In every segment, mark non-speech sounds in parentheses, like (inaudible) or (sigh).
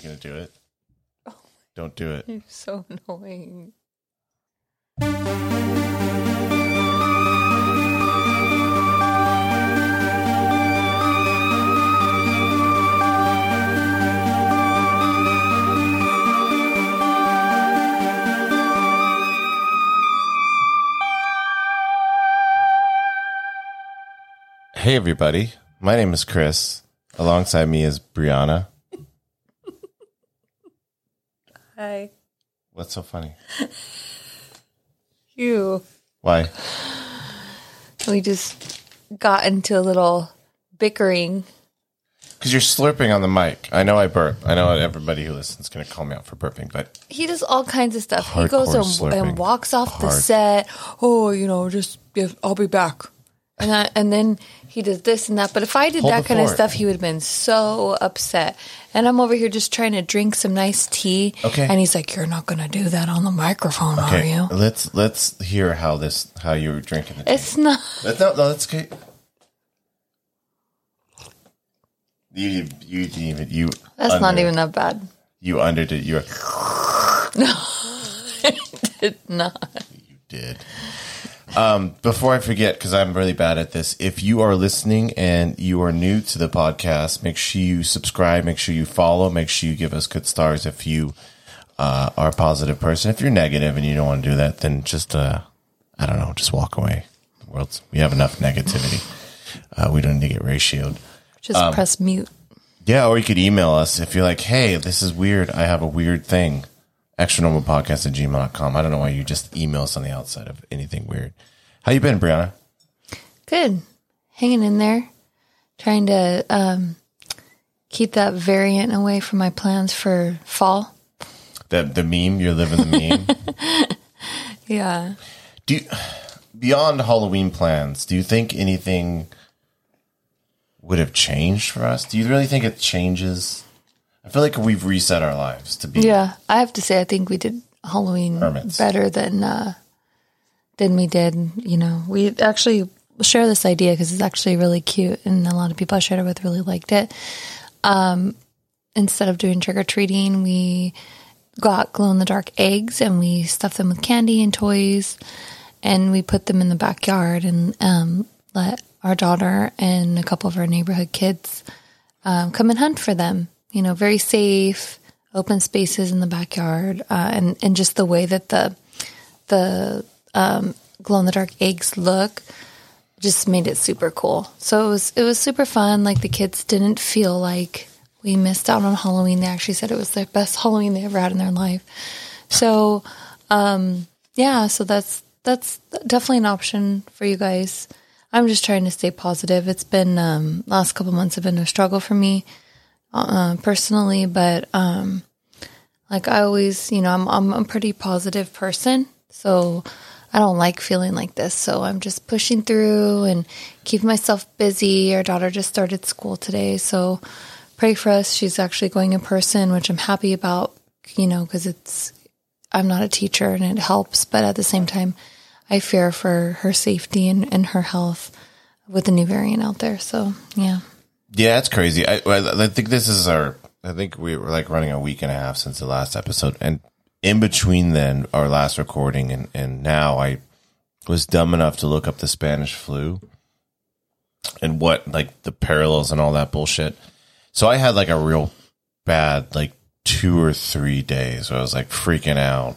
You gonna do it? Oh Don't do it. You're so annoying. Hey, everybody. My name is Chris. Alongside me is Brianna. Hi. What's so funny? You. Why? We just got into a little bickering. Because you're slurping on the mic. I know I burp. I know everybody who listens is going to call me out for burping, but He does all kinds of stuff. he goes and, slurping. and walks off the Hard. set. Oh, you know, just I'll be back. And I, and then he does this and that. But if I did Hold that kind of stuff, he would have been so upset. And I'm over here just trying to drink some nice tea. Okay. And he's like, "You're not going to do that on the microphone, okay. are you?" Let's let's hear how this how you were drinking the tea. It's not. That's no, no, that's okay. You you didn't even you. That's not even that bad. You underdid. You. (laughs) No, (laughs) I did not. you did. Um, before I forget, because I'm really bad at this, if you are listening and you are new to the podcast, make sure you subscribe, make sure you follow, make sure you give us good stars if you uh, are a positive person. If you're negative and you don't want to do that, then just uh, I don't know, just walk away. The world's we have enough negativity. Uh, we don't need to get ratioed. Just Um, press mute. Yeah, or you could email us if you're like, hey, this is weird. I have a weird thing. Extra normal podcast at gmail.com. I don't know why you just email us on the outside of anything weird. How you been, Brianna? Good. Hanging in there. Trying to um, keep that variant away from my plans for fall. The the meme, you're living the meme. (laughs) Yeah. do you, beyond Halloween plans, do you think anything would have changed for us? Do you really think it changes? I feel like we've reset our lives to be Yeah. I have to say, I think we did Halloween Hermits. better than uh, than we did. You know, we actually share this idea because it's actually really cute, and a lot of people I shared it with really liked it. Um, instead of doing trick or treating, we got glow in the dark eggs and we stuffed them with candy and toys, and we put them in the backyard and um, let our daughter and a couple of our neighborhood kids um, come and hunt for them. You know, very safe, open spaces in the backyard, uh, and and just the way that the the um, glow in the dark eggs look just made it super cool. So it was it was super fun. Like the kids didn't feel like we missed out on Halloween. They actually said it was their best Halloween they ever had in their life. So um, yeah, so that's that's definitely an option for you guys. I'm just trying to stay positive. It's been um, last couple months have been a struggle for me uh, personally, but um, like I always, you know, I'm I'm a pretty positive person, so I don't like feeling like this. So I'm just pushing through and keep myself busy. Our daughter just started school today, so pray for us. She's actually going in person, which I'm happy about, you know, because it's I'm not a teacher and it helps, but at the same time, I fear for her safety and, and her health with the new variant out there. So yeah. Yeah, that's crazy. I, I think this is our. I think we were like running a week and a half since the last episode, and in between then our last recording and and now I was dumb enough to look up the Spanish flu and what like the parallels and all that bullshit. So I had like a real bad like two or three days where I was like freaking out.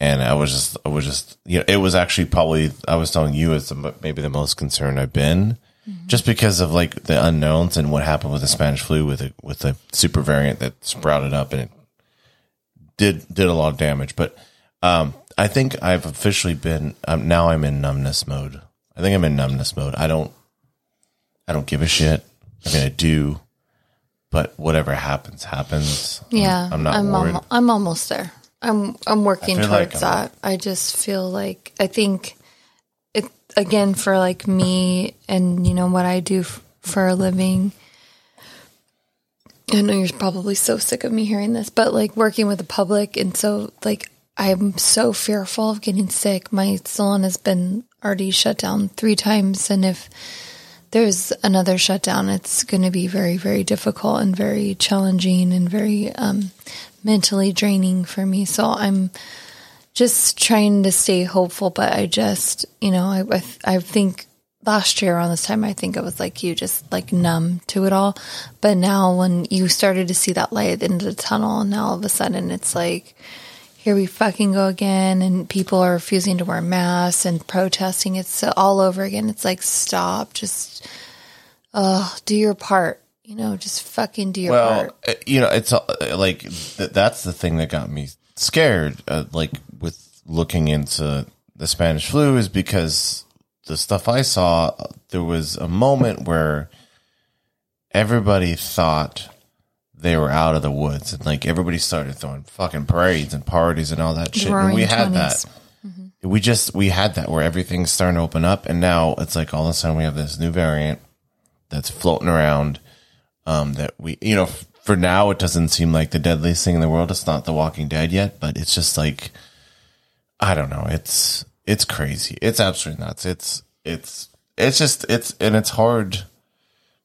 And I was just, I was just, you know, it was actually probably, I was telling you, it's maybe the most concerned I've been just because of like the unknowns and what happened with the Spanish flu with the with the super variant that sprouted up and it did did a lot of damage. But um, I think I've officially been um, now. I'm in numbness mode. I think I'm in numbness mode. I don't I don't give a shit. I'm gonna do, but whatever happens, happens. I'm- Yeah, I'm, not I'm worried. almo- I'm almost there. I'm I'm working towards like I'm- that. I just feel like I think again for like me and you know what I do f- for a living. I know you're probably so sick of me hearing this, but like working with the public and so like I'm so fearful of getting sick. My salon has been already shut down three times and if there's another shutdown, it's going to be very, very difficult and very challenging and very um, mentally draining for me. So I'm just trying to stay hopeful, but I just, you know, I, I, I think last year around this time, I think I was like you, just like numb to it all. But now when you started to see that light at the end of the tunnel, and now all of a sudden it's like, here we fucking go again, and people are refusing to wear masks and protesting. It's all over again. It's like, stop, just, uh, do your part. You know, just fucking do your well, part. uh, you know, it's uh, like that's the thing that got me scared. Uh, like with looking into the Spanish flu, is because the stuff I saw, there was a moment where everybody thought they were out of the woods, and like everybody started throwing fucking parades and parties and all that shit. And roaring we had 20s. that. We just we had that where everything's starting to open up, and now it's like all of a sudden we have this new variant that's floating around. Um, that we, you know, f- for now it doesn't seem like the deadliest thing in the world. It's not The Walking Dead yet, but it's just like I don't know. It's it's crazy. It's absolutely nuts. It's it's it's just it's and it's hard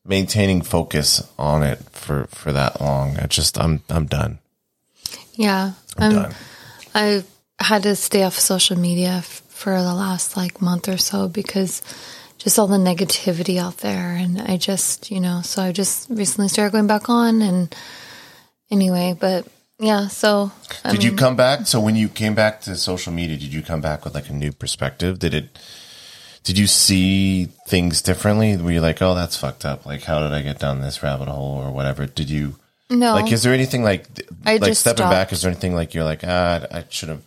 maintaining focus on it for for that long. I just I'm I'm done. Yeah. I'm I'm- done. I had to stay off social media f- for the last like month or so because just all the negativity out there. And I just, you know, so I just recently started going back on. And anyway, but yeah, so I Did mean, you come back? So when you came back to social media, did you come back with like a new perspective? Did it? Did you see things differently? Were you like, oh, that's fucked up? Like, how did I get down this rabbit hole or whatever? Did you? no, Like, is there anything like, I like just stepping stopped. back? Is there anything like you're like, ah, I should have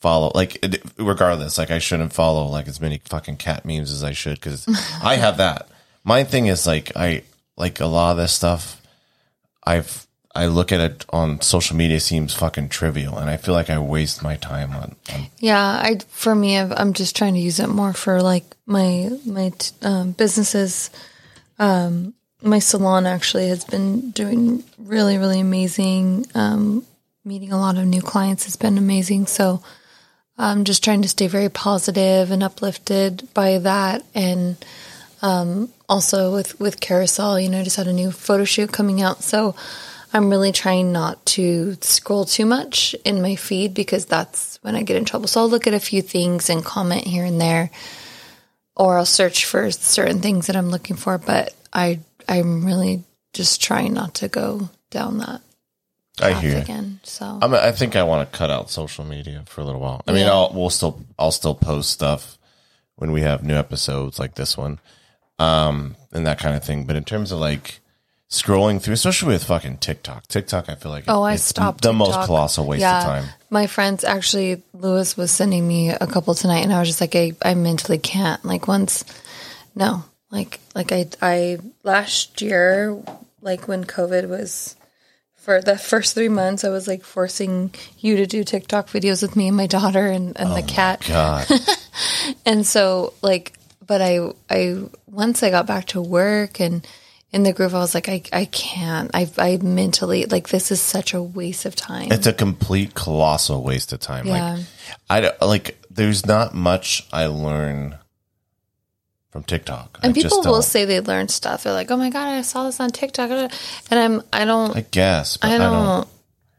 follow like regardless, like I shouldn't follow like as many fucking cat memes as I should because I have that. My thing is like I like a lot of this stuff. I've I look at it on social media seems fucking trivial, and I feel like I waste my time on. on Yeah, I for me, I'm just trying to use it more for like my my um, businesses. Um, my salon actually has been doing really really amazing. Um, meeting a lot of new clients has been amazing. So I'm just trying to stay very positive and uplifted by that, and um, also with with Carousel, you know, I just had a new photo shoot coming out, so. I'm really trying not to scroll too much in my feed because that's when I get in trouble. So I'll look at a few things and comment here and there, or I'll search for certain things that I'm looking for. But I I'm really just trying not to go down that I hear. you. again. So I'm, I think I want to cut out social media for a little while. I mean, Yeah. I'll we'll still I'll still post stuff when we have new episodes like this one, um, and that kind of thing. But in terms of like scrolling through, especially with fucking TikTok, TikTok, I feel like Oh, I stopped the most colossal waste yeah, of time. My friends actually, Lewis was sending me a couple tonight, and I was just like, I, I mentally can't. Like once, no, like like I I last year, like when COVID was for the first three months, I was like forcing you to do TikTok videos with me and my daughter and, and the oh cat. God, (laughs) And so like but I I once I got back to work and in the groove I was like I I can't. I I mentally like this is such a waste of time. it's a complete colossal waste of time. Yeah. Like I don't- like. There's not much I learn from TikTok. and I people will say they learn stuff. They're like, "Oh my god, I saw this on TikTok." And I'm I don't I guess, but I I don't, don't.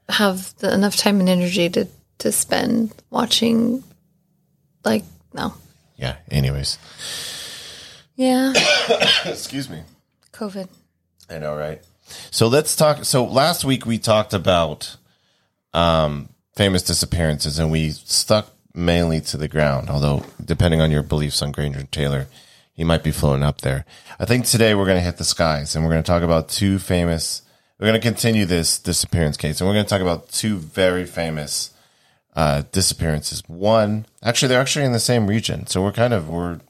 have the, enough time and energy to to spend watching like no. Yeah. Anyways, Yeah, (coughs) excuse me. COVID. I know, right? So let's talk. So last week we talked about um, famous disappearances, and we stuck mainly to the ground. Although, depending on your beliefs on Granger Taylor, he might be floating up there. I think today we're going to hit the skies, and we're going to talk about two famous. We're going to continue this disappearance case, and we're going to talk about two very famous uh, disappearances. One, actually, they're actually in the same region, so we're kind of we're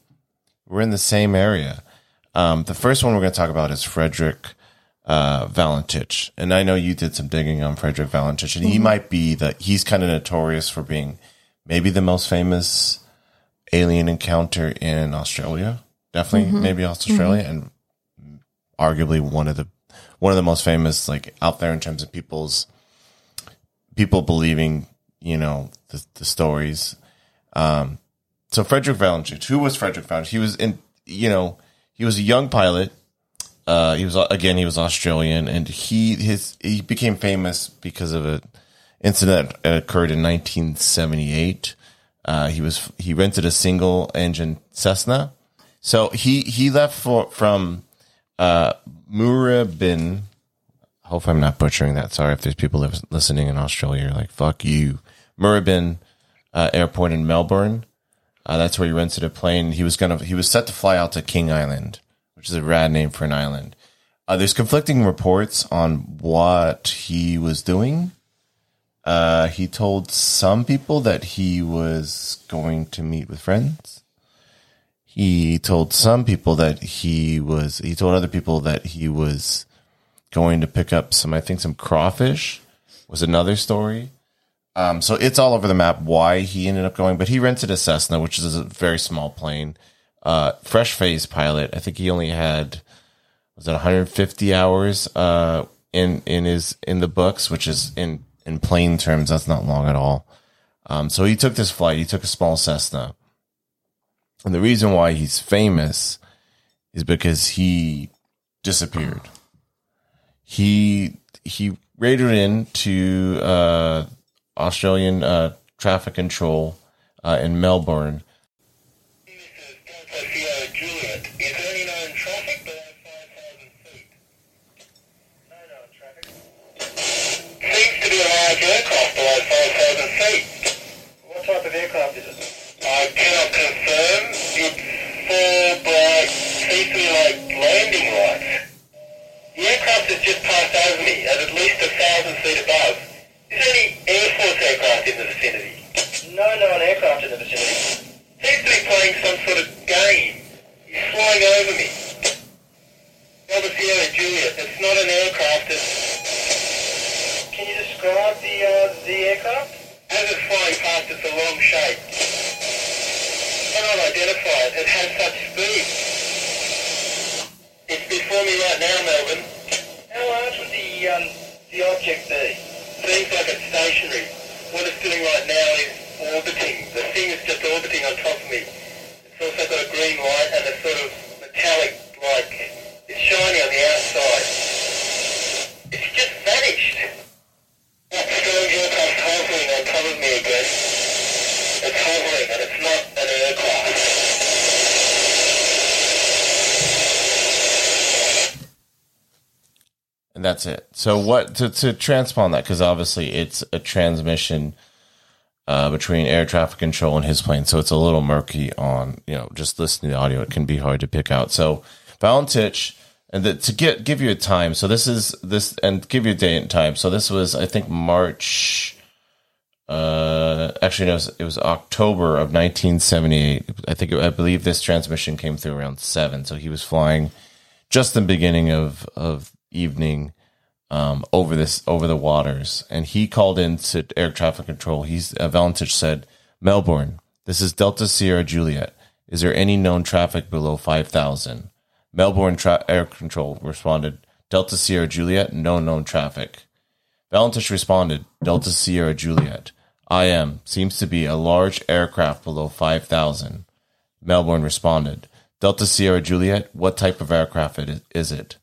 we're in the same area. Um, the first one we're going to talk about is Frederick uh, Valentich, and I know you did some digging on Frederick Valentich, and he might be the he's kind of notorious for being maybe the most famous alien encounter in Australia, definitely maybe Australia, and arguably one of the one of the most famous like out there in terms of people's people believing you know the, the stories. Um, so Frederick Valentich, who was Frederick Valentich? He was in, you know, he he was a young pilot. Uh, he was again he was Australian, and he his he became famous because of an incident that occurred in 1978. Uh, he was he rented a single engine Cessna, so he he left for from uh, Moorabbin. Hope I'm not butchering that. Sorry if there's people listening in Australia. You're like fuck you, Moorabbin uh, Airport in Melbourne. Uh, that's where he rented a plane. He was gonna he was set to fly out to King Island, which is a rad name for an island. Uh, there's conflicting reports on what he was doing. Uh, he told some people that he was going to meet with friends. He told some people that he was. He told other people that he was going to pick up some. I think some crawfish was another story. Um, so it's all over the map why he ended up going, but he rented a Cessna, which is a very small plane. Uh, fresh phase pilot. I think he only had was it 150 hours uh, in in his in the books, which is in in plain terms that's not long at all. Um, so he took this flight. He took a small Cessna, and the reason why he's famous is because he disappeared. He he raided into uh, Australian uh, traffic control uh, in Melbourne. This is Delta Sierra Juliet. Is there known traffic below 5,000 feet? No known traffic. Seems to be a large aircraft below 5,000 feet. What type of aircraft is it? I cannot confirm. It's four bright, be like landing lights. The aircraft has just passed over me at at least a thousand feet above. Is there any Air Force aircraft in the vicinity? No known aircraft in the vicinity. Seems to be playing some sort of game. He's flying over me. Delta Sierra Juliet. It's not an aircraft. It's... Can you describe the uh, the aircraft? As it's flying past, it's a long shape. Cannot identify it. It has such speed. It's before me right now, Melbourne. How large would the um, the object be? Seems like it's stationary. What it's doing right now is orbiting. The thing is just orbiting on top of me. It's also got a green light and a sort of metallic, like, it's shiny on the outside. It's just vanished. That strange aircraft hovering on top of me again. It's hovering and it's not an aircraft. and that's it. So what to to transpond that because obviously it's a transmission uh, between air traffic control and his plane, so it's a little murky on you know just listening to the audio. It can be hard to pick out. So Valentich, and the, to get give you a time. So this is this and give you a date and time. So this was I think March. Uh, actually, no, it was, October of 1978. I think I believe this transmission came through around seven. So he was flying just the beginning of of evening um, over this over the waters, and he called in to air traffic control. He's uh, Valentich said, "Melbourne, this is Delta Sierra Juliet. Is there any known traffic below five thousand? Melbourne tra- Air Control responded, "Delta Sierra Juliet, no known traffic." Valentich responded, "Delta Sierra Juliet, IM seems to be a large aircraft below five thousand. Melbourne responded, Delta Sierra Juliet, what type of aircraft is it?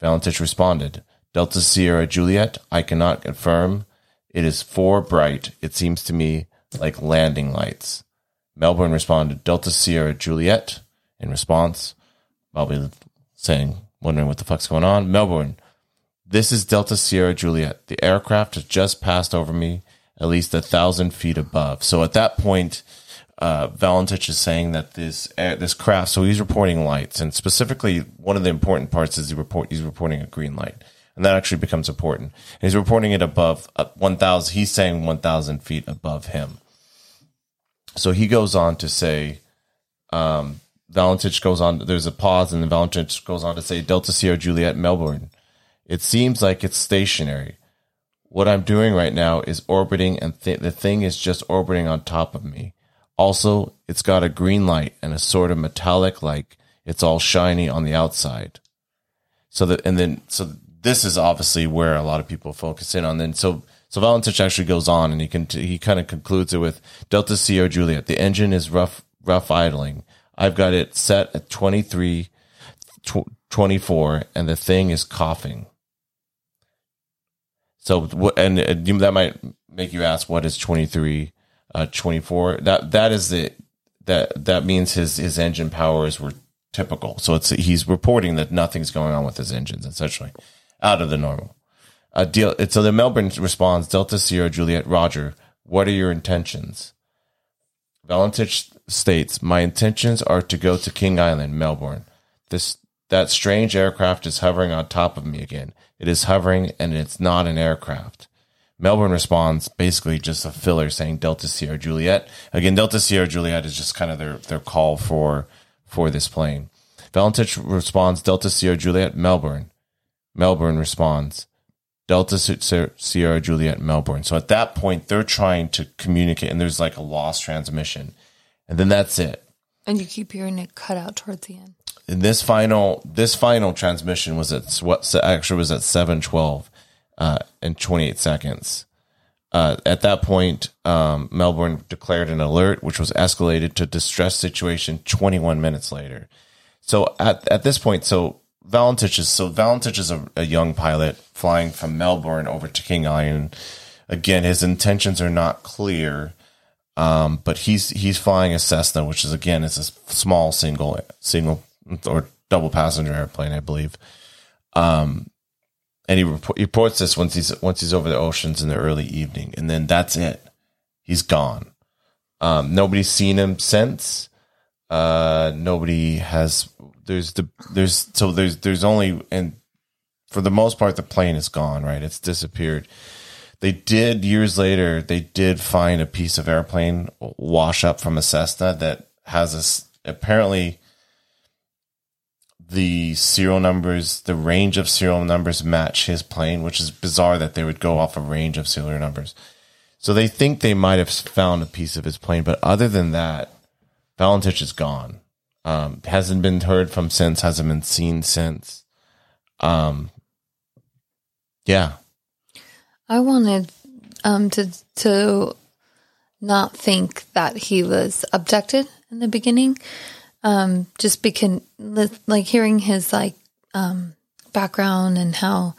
Valentich responded, Delta Sierra Juliet, I cannot confirm. It is four bright. It seems to me like landing lights. Melbourne responded, Delta Sierra Juliet. In response, probably saying, wondering what the fuck's going on. Melbourne, this is Delta Sierra Juliet. The aircraft has just passed over me at least a thousand feet above. So at that point, uh, Valentich is saying that this uh, this craft. So he's reporting lights, and specifically, one of the important parts is he report he's reporting a green light, and that actually becomes important. And he's reporting it above uh, one thousand. He's saying one thousand feet above him. So he goes on to say, um, Valentich goes on. There's a pause, and then Valentich goes on to say, Delta Sierra Juliet, Melbourne. It seems like it's stationary. What I'm doing right now is orbiting, and th- the thing is just orbiting on top of me. Also, it's got a green light and a sort of metallic like it's all shiny on the outside. So that and then so this is obviously where a lot of people focus in on. Then so so Valentich actually goes on and he can he kind of concludes it with Delta Sierra Juliet. The engine is rough rough idling. I've got it set at 23 tw- 24 and the thing is coughing. So, and that might make you ask, what is 23, uh, 24? That, that is the, that, that means his, his engine powers were typical. So it's, he's reporting that nothing's going on with his engines, essentially out of the normal. Uh, deal, so the Melbourne responds, Delta Sierra Juliet, Roger, what are your intentions? Valentich states, My intentions are to go to King Island, Melbourne. This that strange aircraft is hovering on top of me again. It is hovering and it's not an aircraft. Melbourne responds basically just a filler saying Delta Sierra Juliet. Again, Delta Sierra Juliet is just kind of their, their call for for this plane. Valentich responds Delta Sierra Juliet Melbourne. Melbourne responds Delta Sierra- Juliet Melbourne. So at that point, they're trying to communicate, and there's like a lost transmission, and then that's it. And you keep hearing it cut out towards the end. And this final this final transmission was at what actually was at seven twelve uh, and twenty eight seconds. Uh, at that point, um, Melbourne declared an alert, which was escalated to distress situation 21 minutes later. So at, at this point, so Valentich is so Valentich is a, a young pilot flying from Melbourne over to King Island. Again, his intentions are not clear, um, but he's he's flying a Cessna, which is again it's a small single single or double passenger airplane, I believe. Um, and he, report, he reports this once he's once he's over the oceans in the early evening, and then that's it. He's gone. Um, nobody's seen him since. Uh, nobody has. There's the there's so there's there's only and for the most part the plane is gone. Right, it's disappeared. They did years later. They did find a piece of airplane wash up from a Cessna that has a apparently the serial numbers, the range of serial numbers match his plane, which is bizarre that they would go off a range of serial numbers. So they think they might have found a piece of his plane, but other than that, Valentich is gone. Um, hasn't been heard from since, hasn't been seen since. Um, yeah, I wanted um to to not think that he was abducted in the beginning. Um just because like hearing his like um background and how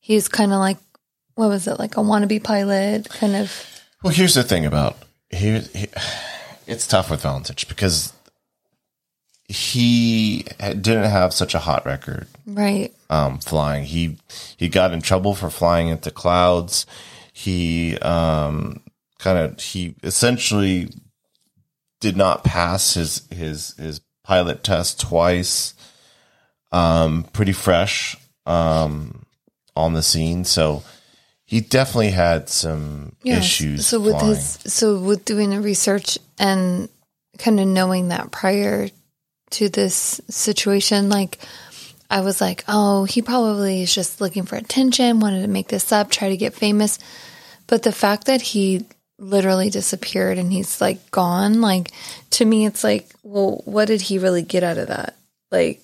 he's kind of like what was it like a wannabe pilot kind of Well, here's the thing about here. he it's tough with Valentich because he didn't have such a hot record right um, flying. He he got in trouble for flying into clouds. He um, kind of he essentially did not pass his his his pilot test twice. Um, pretty fresh um, on the scene, so he definitely had some Yes. issues. So with flying. his, so with doing the research and kind of knowing that prior to this situation, like I was like, oh, he probably is just looking for attention, wanted to make this up, try to get famous. But the fact that he literally disappeared and he's like gone, like to me, it's like, well, what did he really get out of that? Like,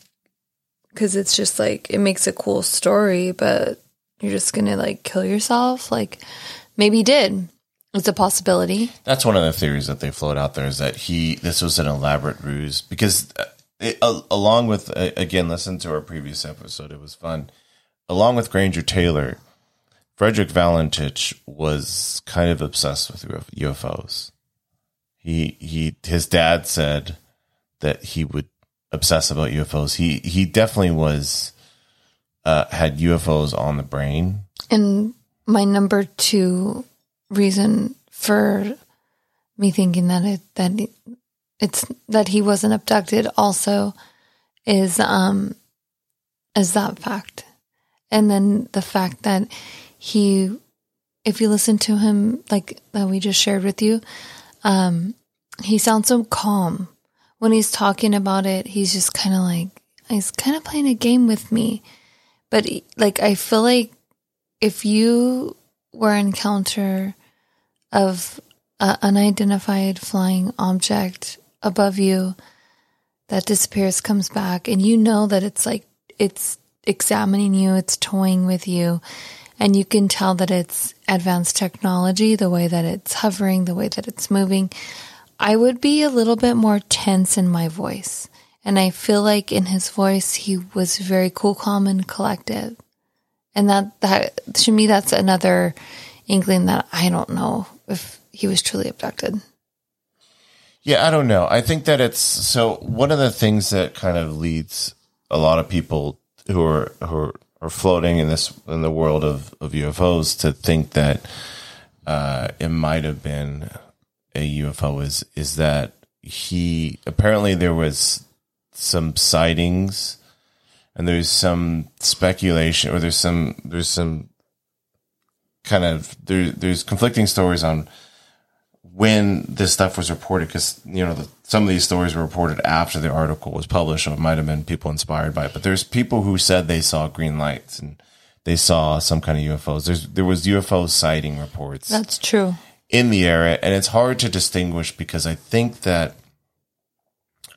because it's just like it makes a cool story, but you're just gonna like kill yourself. Like maybe he did. It's a possibility. That's one of the theories that they float out there is that he this was an elaborate ruse because uh, it, uh, along with uh, again listen to our previous episode it was fun along with Granger Taylor Frederick Valentich was kind of obsessed with UFOs he he his dad said that he would obsess about UFOs he he definitely was uh, had UFOs on the brain. And my number two reason for me thinking that it that it's that he wasn't abducted also is um is that fact. And then the fact that he if you listen to him like that we just shared with you, um he sounds so calm. When he's talking about it, he's just kind of like he's kind of playing a game with me. But like I feel like if you were encounter of an unidentified flying object above you that disappears, comes back, and you know that it's like it's examining you, it's toying with you, and you can tell that it's advanced technology, the way that it's hovering, the way that it's moving. I would be a little bit more tense in my voice. And I feel like in his voice, he was very cool, calm, and collected. And that, that, to me, that's another inkling that I don't know if he was truly abducted. Yeah, I don't know. I think that it's so one of the things that kind of leads a lot of people who are who are, are floating in this in the world of, of UFOs to think that uh, it might have been a UFO is is that he apparently there was some sightings and there's some speculation or there's some there's some kind of there there's conflicting stories on when this stuff was reported because you know the, some of these stories were reported after the article was published so it might have been people inspired by it. But there's people who said they saw green lights and they saw some kind of ufos there's there was ufo sighting reports That's true. in the area and it's hard to distinguish because i think that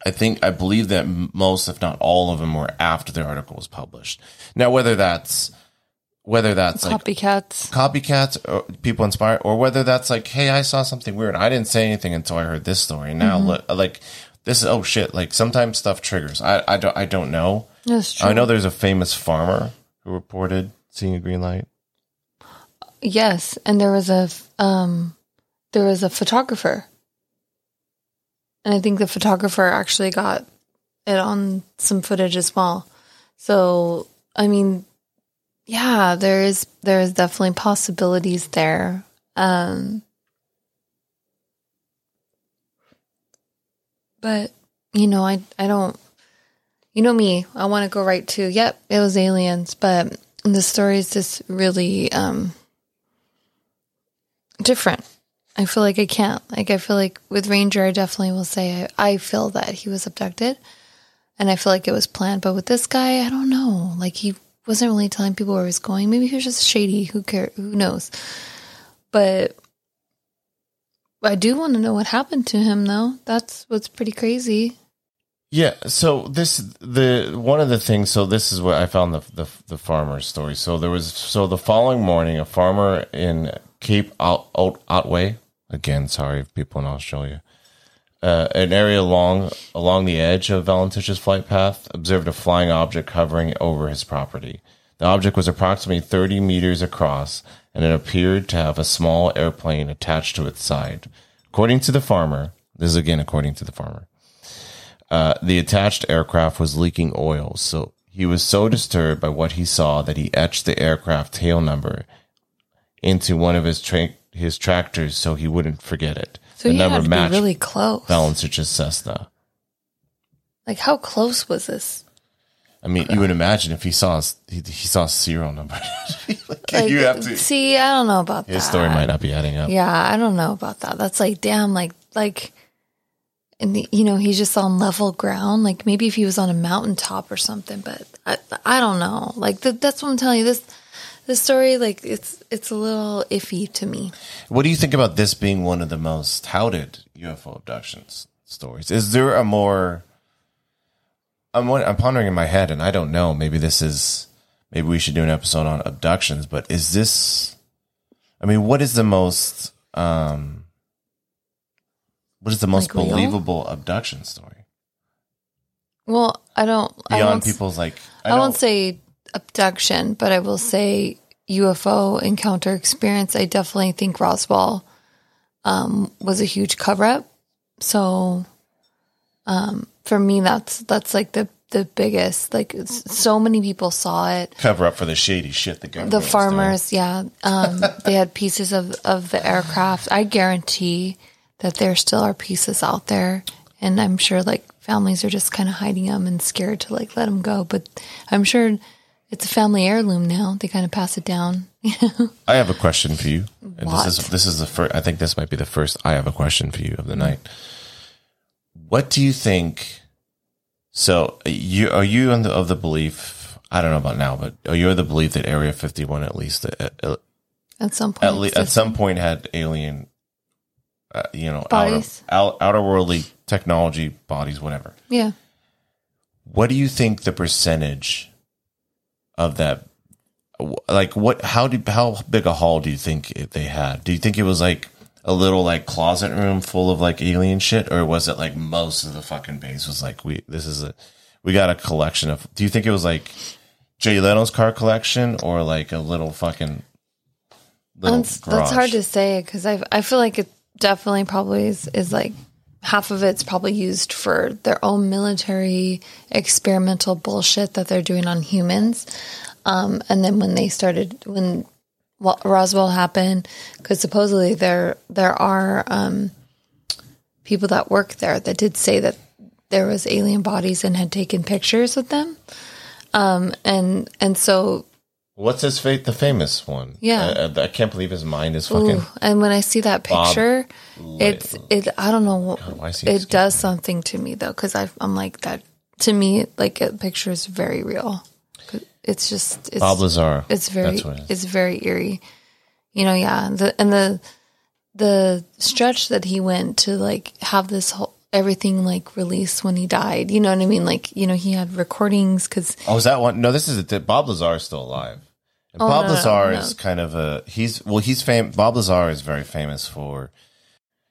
i think i believe that most if not all of them were after the article was published. Now whether that's whether that's like Copycats. copycats or people inspired or whether that's like hey i saw something weird. I didn't say anything until i heard this story. Now look like this is oh shit like sometimes stuff triggers. I i don't i don't know. That's true. i know there's a famous farmer who reported seeing a green light. Yes, and there was a um, there was a photographer, and I think the photographer actually got it on some footage as well. So I mean, yeah, there is there is definitely possibilities there. Um, but you know, I I don't. You know me, I want to go right to yep, it was aliens, but the story is just really um different. I feel like I can't. Like I feel like with Granger, I definitely will say I, I feel that he was abducted, and I feel like it was planned. But with this guy, I don't know. Like he wasn't really telling people where he was going. Maybe he was just shady. Who care? Who knows? But I do want to know what happened to him, though. That's what's pretty crazy. Yeah. So this the one of the things. So this is what I found the the, the farmer's story. So there was so the following morning, a farmer in Cape Ot- Ot- Otway. Again, sorry, people in Australia. Uh, an area along along the edge of Valentich's flight path observed a flying object hovering over his property. The object was approximately 30 meters across, and it appeared to have a small airplane attached to its side. According to the farmer, this is again according to the farmer, uh, the attached aircraft was leaking oil, so he was so disturbed by what he saw that he etched the aircraft tail number into one of his tra- his tractors so he wouldn't forget it. So the he number had to be matched really close. Valentich's Cessna. Like how close was this? I mean, you would imagine if he saw his, he, he saw a serial number. like, Like, you have to. see. I don't know about His that. story might not be adding up. Yeah, I don't know about that. That's like, damn, like, like, and the, you know, he's just on level ground. Like maybe if he was on a mountaintop or something, but I, I don't know. Like th- that's what I'm telling you. This, this story, like it's, it's a little iffy to me. What do you think about this being one of the most touted UFO abductions stories? Is there a more? I'm I'm pondering in my head, and I don't know. Maybe this is. Maybe we should do an episode on abductions. But is this? I mean, what is the most? um What is the most Like believable abduction story Well, I don't, I beyond won't, people's like? I, don't- won't say abduction, but I will say UFO encounter experience. I definitely think Roswell um, was a huge cover up. So um, for me, that's that's like the the biggest. Like so many people saw it. cover up for the shady shit the government. The was doing. farmers, yeah, um, (laughs) they had pieces of of the aircraft. I guarantee that there still are pieces out there, and I'm sure like families are just kind of hiding them and scared to like let them go. But I'm sure it's a family heirloom now. They kind of pass it down. I have a question for you. And What? this is this is the first. I think this might be the first. I have a question for you of the mm. night. What do you think? So you are you the, of the belief? I don't know about now, but are you of the belief that Area Fifty One at least at, at, At some point, at, le- at some point had alien, uh, you know, outer, Bodies. out, outer worldly technology bodies, whatever. yeah. What do you think the percentage of that? Like what? How did how big a haul do you think they had? Do you think it was like a little like closet room full of like alien shit, or was it like most of the fucking base was like we this is a we got a collection of? Do you think it was like Jay Leno's car collection or like a little fucking little That's, that's hard to say because I I feel like it definitely probably is, is like half of it's probably used for their own military experimental bullshit that they're doing on humans. Um, and then when they started when Roswell happened, because supposedly there there are um, people that work there that did say that there was alien bodies and had taken pictures with them. Um, and and so What's his fate? The famous one. Yeah. I, I, can't believe his mind is fucking. Ooh, and when I see that Bob picture, it's it. I don't know. he it does something to me though, because I'm like that. To me, like a picture is very real. It's just it's, Bob Lazar. It's very it it's very eerie. You know, yeah. The and the the stretch that he went to like have this whole everything like released when he died. You know what I mean? Like you know he had recordings because Oh, is that one? No, this is a, Bob Lazar is still alive. And Bob Oh, no, Lazar no. is kind of a he's well he's famous. Bob Lazar is very famous for.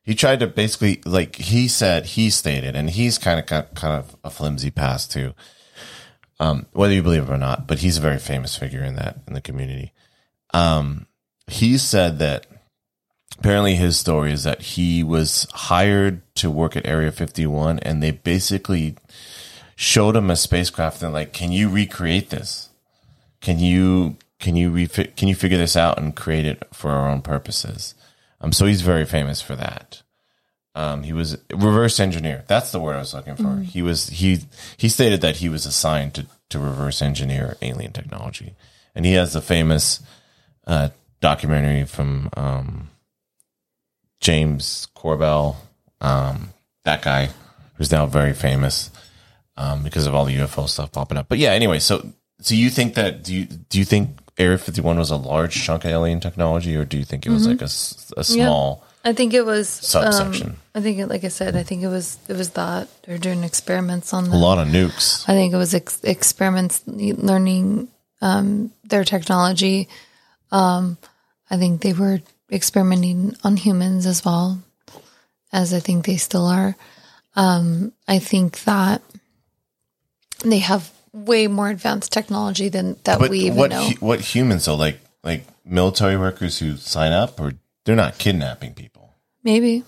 He tried to basically like he said he stated, and he's kind of got kind of a flimsy past too. Um, whether you believe it or not, but he's a very famous figure in that in the community. Um, he said that apparently his story is that he was hired to work at Area 51, and they basically showed him a spacecraft and like, can you recreate this? Can you can you refi- can you figure this out and create it for our own purposes? Um, so he's very famous for that. Um, he was reverse engineer. That's the word I was looking for. He was he he stated that he was assigned to to reverse engineer alien technology, and he has the famous uh, documentary from um, James Corbell, um, that guy who's now very famous um, because of all the UFO stuff popping up. But yeah, anyway, so so you think that do you do you think Area Fifty One was a large chunk of alien technology, or do you think it was like a small? I think it was Subsection. Um, I think, it, like I said, I think it was it was that they're doing experiments on A lot of nukes. I think it was ex- experiments learning um, their technology. Um, I think they were experimenting on humans as well, as I think they still are. Um, I think that they have way more advanced technology than that But we even what know. hu- what humans? So like like military workers who sign up, or they're not kidnapping people. Maybe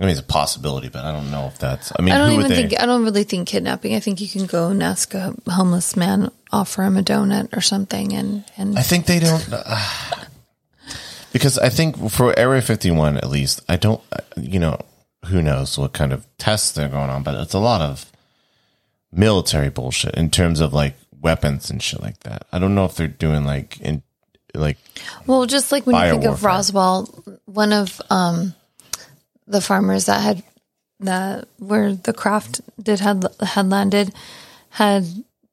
I mean, it's a possibility, but I don't know if that's. I mean, I don't who even think I don't really think kidnapping. I think you can go and ask a homeless man, offer him a donut or something, and and I think they don't. Uh, because I think for Area 51, at least, I don't, uh, you know, who knows what kind of tests they're going on, but it's a lot of military bullshit in terms of like weapons and shit like that. I don't know if they're doing like, in, like, Well, just like when you think of Roswell, one of um, the farmers that had that where the craft did had had landed had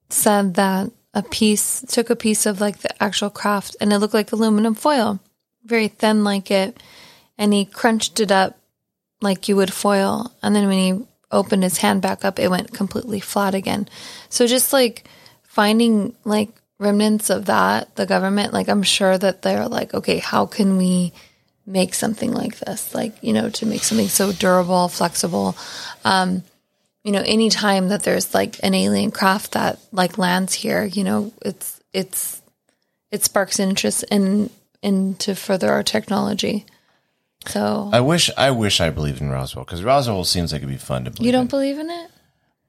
said that a piece took a piece of like the actual craft and it looked like aluminum foil, very thin like it, and he crunched it up like you would foil, and then when he opened his hand back up, it went completely flat again. So just like finding like remnants of that, the government, like I'm sure that they're like, okay, how can we make something like this? Like, you know, to make something so durable, flexible. Um, you know, anytime that there's like an alien craft that like lands here, you know, it's it's it sparks interest in into further our technology. So I wish, I wish I believed in Roswell because Roswell seems like it'd be fun to believe you don't in. believe in it?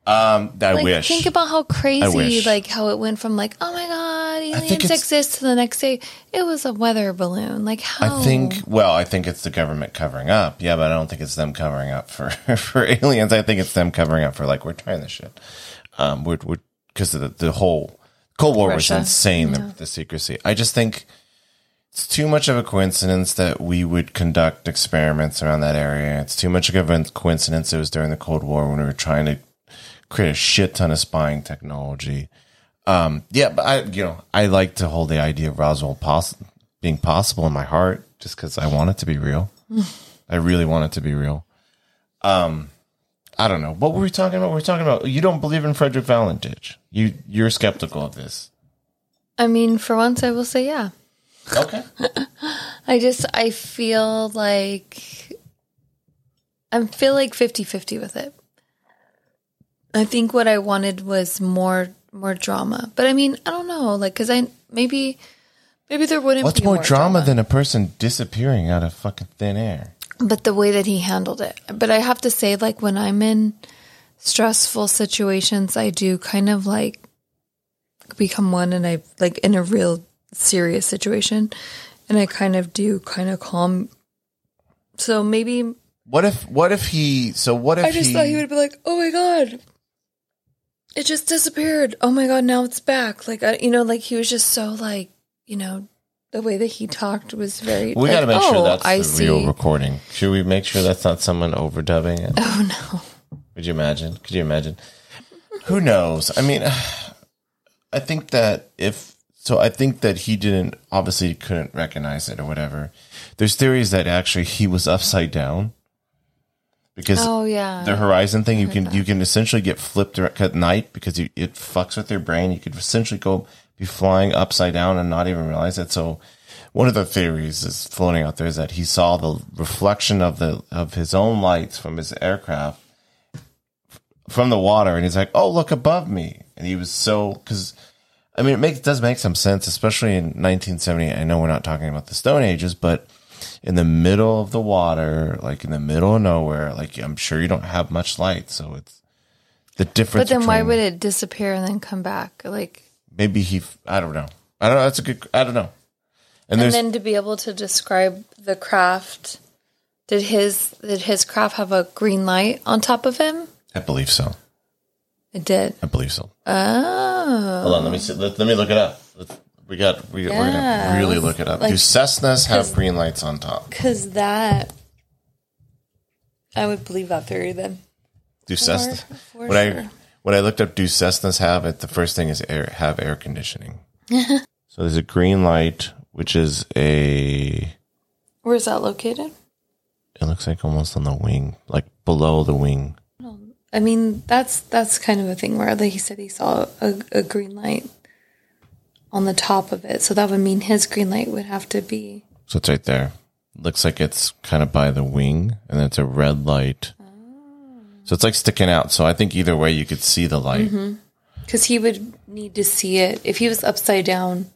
Um, I Like wish. think about how crazy like how it went from like, oh my god, aliens exist to the next day. It was a weather balloon. Like how I think. Well, I think it's the government covering up. Yeah, but I don't think it's them covering up for (laughs) for aliens. I think it's them covering up for like we're trying this shit. Um, we're we're because the the whole Cold War Russia. was insane. The, the secrecy. I just think it's too much of a coincidence that we would conduct experiments around that area. It's too much of a coincidence it was during the Cold War when we were trying to create a shit ton of spying technology. Um, yeah, but I, you know, I like to hold the idea of Roswell poss- being possible in my heart just because I want it to be real. (laughs) I really want it to be real. Um, I don't know. What were we talking about? We are talking about you don't believe in Frederick Valentich. You you're skeptical of this. I mean, for once I will say yeah. Okay. (laughs) I just I feel like I feel like 50-50 with it. I think what I wanted was more more drama. But I mean, I don't know, like cuz I maybe maybe there wouldn't What's be more drama than a person disappearing out of fucking thin air? but the way that he handled it. But I have to say, like when I'm in stressful situations, I do kind of like become one, and I like in a real serious situation, and I kind of do kind of calm. So maybe What if? What if he? So what if I just he? thought he would be like, "Oh my god." It just disappeared. Oh my god! Now it's back. Like I, you know, like he was just so like, you know, the way that he talked was very. we like, got to make oh, sure that's I the see. real recording. Should we make sure that's not someone overdubbing it? Oh no! Could you imagine? Could you imagine? Who knows? I mean, (sighs) I think that if so, I think that he didn't obviously couldn't recognize it or whatever. There's theories that actually he was upside down because Oh yeah. the horizon thing you can you can essentially get flipped at night because you, it fucks with your brain. You could essentially go be flying upside down and not even realize it. So one of the theories is floating out there is that he saw the reflection of the of his own lights from his aircraft from the water, and he's like, "Oh, look above me!" And he was so because. I mean, it makes does make some sense, especially in 1970. I know we're not talking about the Stone Ages, but in the middle of the water, like in the middle of nowhere, like I'm sure you don't have much light, so it's the difference. But then why would it disappear and then come back? Like, maybe he? I don't know. I don't know. That's a good. I don't know. And and then to be able to describe the craft, did his did his craft have a green light on top of him? I believe so. It did. I believe so. Oh, Hold on, let me see. Let, let me look it up. Let's, we got. We, We're gonna Yeah, really look it up. like- Do Cessnas have 'cause- green lights on top? because that I would believe that theory then. Do Cessnas? for When I sure. when I looked up, do Cessnas have it? The first thing is air have air conditioning. (laughs) so there's a green light, which is a. Where is that located? It looks like almost on the wing, like below the wing. I mean, that's that's kind of a thing where like he said he saw a, a green light on the top of it, so that would mean his green light would have to be So it's right there. Looks like it's kind of by the wing, and it's a red light. So it's like sticking out. So I think either way, you could see the light. Mm-hmm. because he would need to see it if he was upside down,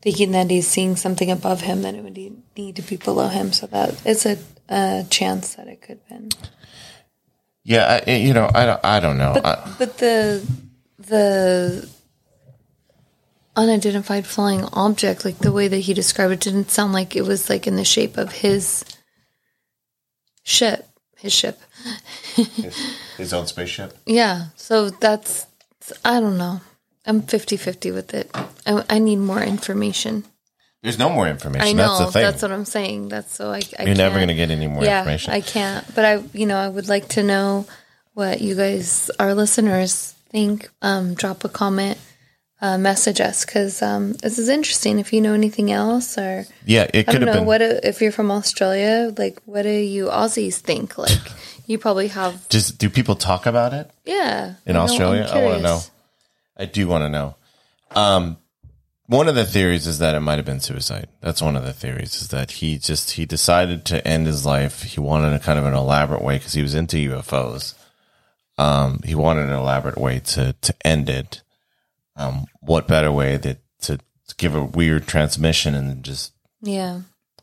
thinking that he's seeing something above him. Then it would need, need to be below him, so that it's a, a chance that it could have been. Yeah, I, eh, you know, I don't, I don't know. But I, but the the unidentified flying object, like the way that he described it, didn't sound like it was like in the shape of his ship. His ship. his, his own spaceship. Yeah. So that's I don't know. I'm 50-50 with it. I, I need more information. There's no more information. I know. That's That's, what I'm saying. That's so I. I You're never going to get any more yeah, information. I can't. But I, you know, I would like to know what you guys, our listeners, think. Um, drop a comment, uh, message us because um, this is interesting. If you know anything else, or yeah, it I could don't have know, been. what if you're from Australia, like what do you Aussies think? (laughs) Like you probably have, Just do people talk about it yeah. in I Australia? I want to know. I do want to know. Um, one of the theories is that it might have been suicide. That's one of the theories is that he just he decided to end his life. He wanted a kind of an elaborate way because he was into UFOs. Um, he wanted an elaborate way to to end it. Um, what better way that to, to give a weird transmission and just Yeah.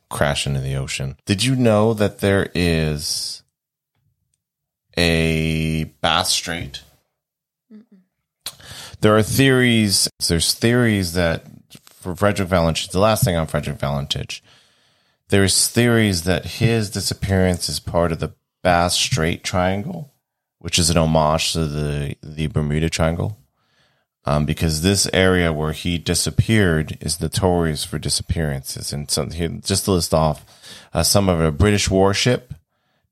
crash into the ocean. Did you know that there is a Bass Strait? There are theories. There's theories that Frederick Valentich, the last thing on Frederick Valentich, there's theories that his disappearance is part of the Bass Strait Triangle, which is an homage to the the Bermuda Triangle. Um, because this area where he disappeared is notorious for disappearances. And so here, just to list off, uh, some of a British warship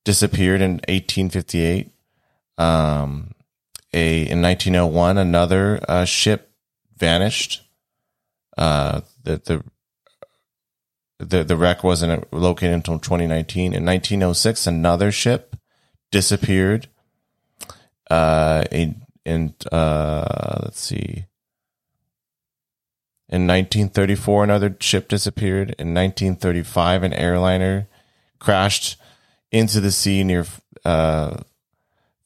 disappeared in 1858. Um, a in 1901, another uh, ship vanished. Uh, the the the the wreck wasn't located until 2019. In 1906, another ship disappeared. Uh, in and uh, let's see. In 1934, another ship disappeared. In 1935, an airliner crashed into the sea near uh,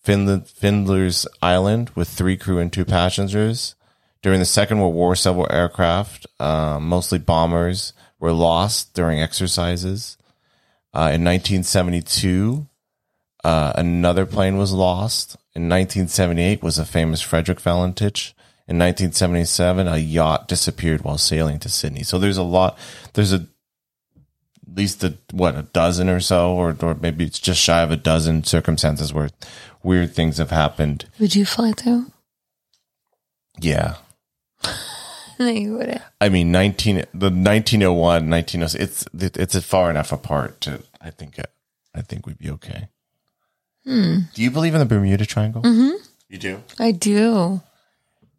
Finland, Findler's Island with three crew and two passengers. During the Second World War, several aircraft, uh, mostly bombers, were lost during exercises. Uh, in 1972, uh, another plane was lost. In 1978 was a famous Frederick Valentich. In 1977, a yacht disappeared while sailing to Sydney. So there's a lot. There's a at least a what a dozen or so, or or maybe it's just shy of a dozen circumstances where weird things have happened. Would you fly too? Yeah, (laughs) no, you wouldn't. I mean, nineteen the 1901, 1906, It's it's far enough apart to. I think I think we'd be okay. Do you believe in the Bermuda Triangle? Mm-hmm. You do. I do.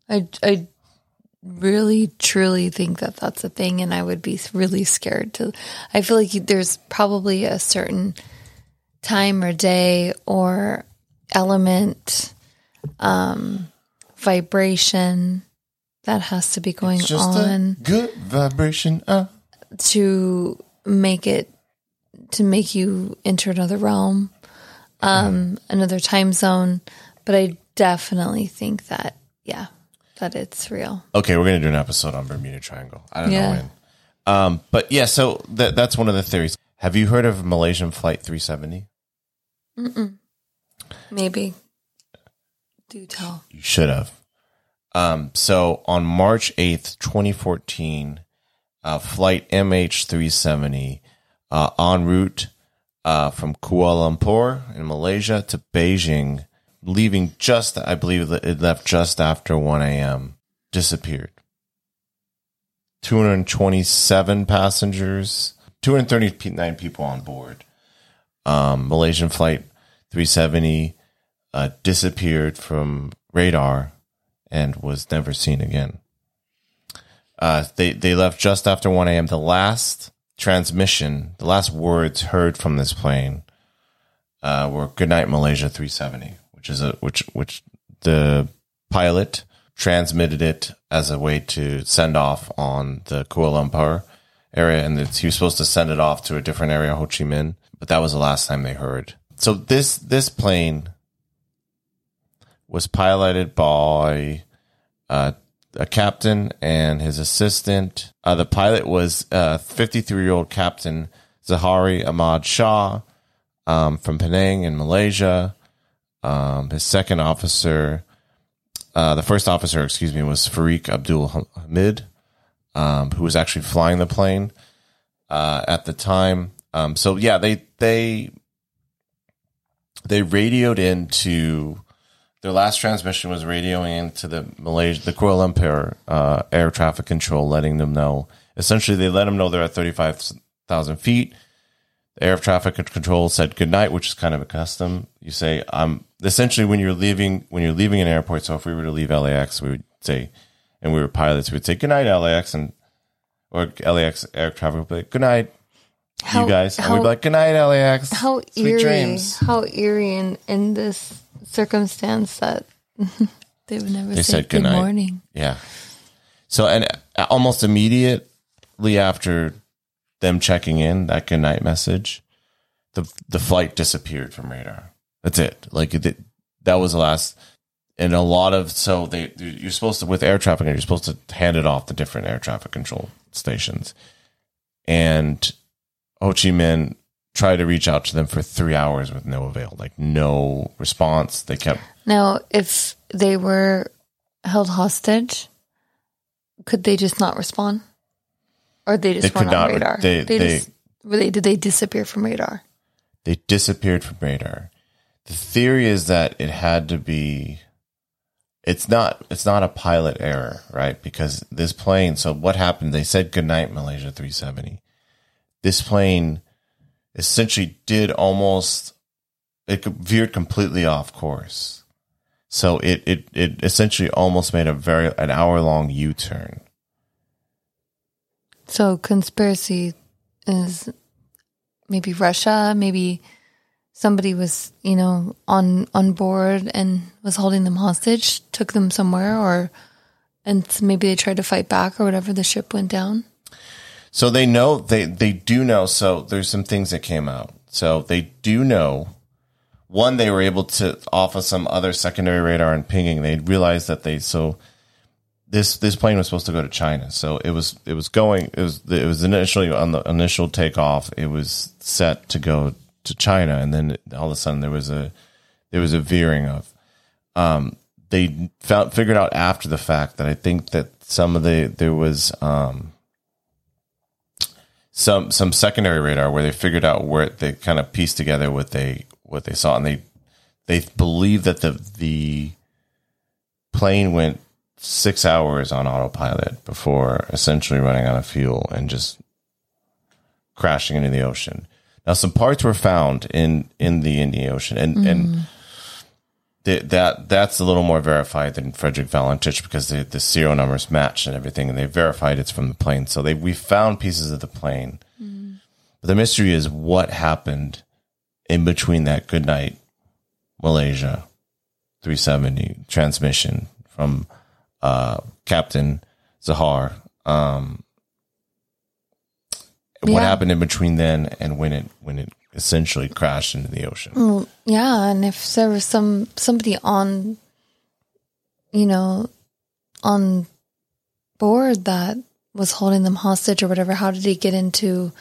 I I really truly think that that's a thing, and I would be really scared to. I feel like you- there's probably a certain time or day or element, um, vibration that has to be going on a good vibration. Uh. to make it to make you enter another realm, um, another time zone. But I definitely think that yeah, that it's real. Okay, we're gonna do an episode on Bermuda Triangle. I don't Yeah. know when. Um, but yeah, so that that's one of the theories. Have you heard of Malaysian Flight 370? Maybe. Do tell. You should have. Um, so on March 8th, 2014, uh, flight MH370, uh, en route, uh, from Kuala Lumpur in Malaysia to Beijing, leaving just, I believe it left just after 1 a.m., disappeared. 227 passengers, 239 people on board. Um, Malaysian flight 370 uh, disappeared from radar and was never seen again. Uh, they they left just after 1 a.m. The last transmission, the last words heard from this plane uh, were "Good night, Malaysia 370," which is a which which the pilot transmitted it as a way to send off on the Kuala Lumpur area, and it's, he was supposed to send it off to a different area, Ho Chi Minh, but that was the last time they heard. So this this plane was piloted by uh, a captain and his assistant. Uh, the pilot was a 53 year old Captain Zaharie Ahmad Shah um, from Penang in Malaysia. Um, his second officer, uh, the first officer, excuse me, was Fariq Abdul Hamid, um, who was actually flying the plane uh, at the time. Um, so yeah, they they they radioed into their last transmission was radioing into the Malaysia, the Kuala Lumpur uh, air traffic control, letting them know. Essentially, they let them know they're at thirty-five thousand feet. The air traffic control said good night, which is kind of a custom. You say, "I'm." essentially when you're leaving when you're leaving an airport. So if we were to leave LAX, we would say, and we were pilots, we would say good night LAX and or LAX air traffic would be like, good night you guys, and we'd be like good night LAX. how Sweet eerie, dreams. how eerie in, in this circumstance that (laughs) they would never They say said good morning. Yeah. So and uh, almost immediately after them checking in that good night message, the the flight disappeared from radar. That's it. Like it, that was the last. And a lot of so they you're supposed to with air traffic you're supposed to hand it off to different air traffic control stations, and Ho Chi Minh tried to reach out to them for three hours with no avail, like no response. They kept Now, if they were held hostage, could they just not respond, or they just They could weren't on not- radar? they- they- just were they did they disappear from radar? they disappeared from radar. The theory is that it had to be it's not it's not a pilot error, right? Because this plane, so what happened? They said goodnight Malaysia 370. This plane essentially did almost it veered completely off course. So it it it essentially almost made a very an hour long U-turn. So conspiracy is maybe Russia, maybe somebody was, you know, on on board and was holding them hostage, took them somewhere or and maybe they tried to fight back or whatever. The ship went down. So they know they they do know. So there's some things that came out. So they do know. One, they were able to off of some other secondary radar and pinging. They realized that they so this this plane was supposed to go to China. So it was it was going it was it was initially on the initial takeoff. It was set to go to China, and then all of a sudden there was a there was a veering of. Um, they found figured out after the fact that I think that some of the there was um, some some secondary radar where they figured out where they kind of pieced together what they what they saw, and they they believe that the the plane went six hours on autopilot before essentially running out of fuel and just crashing into the ocean. Now, some parts were found in in the Indian Ocean, and and mm. Th- that that's a little more verified than Frederick Valentich because the the serial numbers match and everything, and they verified it's from the plane. So they we found pieces of the plane, but the mystery is what happened in between that good night Malaysia 370 transmission from uh, Captain Zahar. Um, What happened in between then and when it when it essentially crashed into the ocean? Well, yeah, and if there was some somebody on, you know, on board that was holding them hostage or whatever, how did he get into,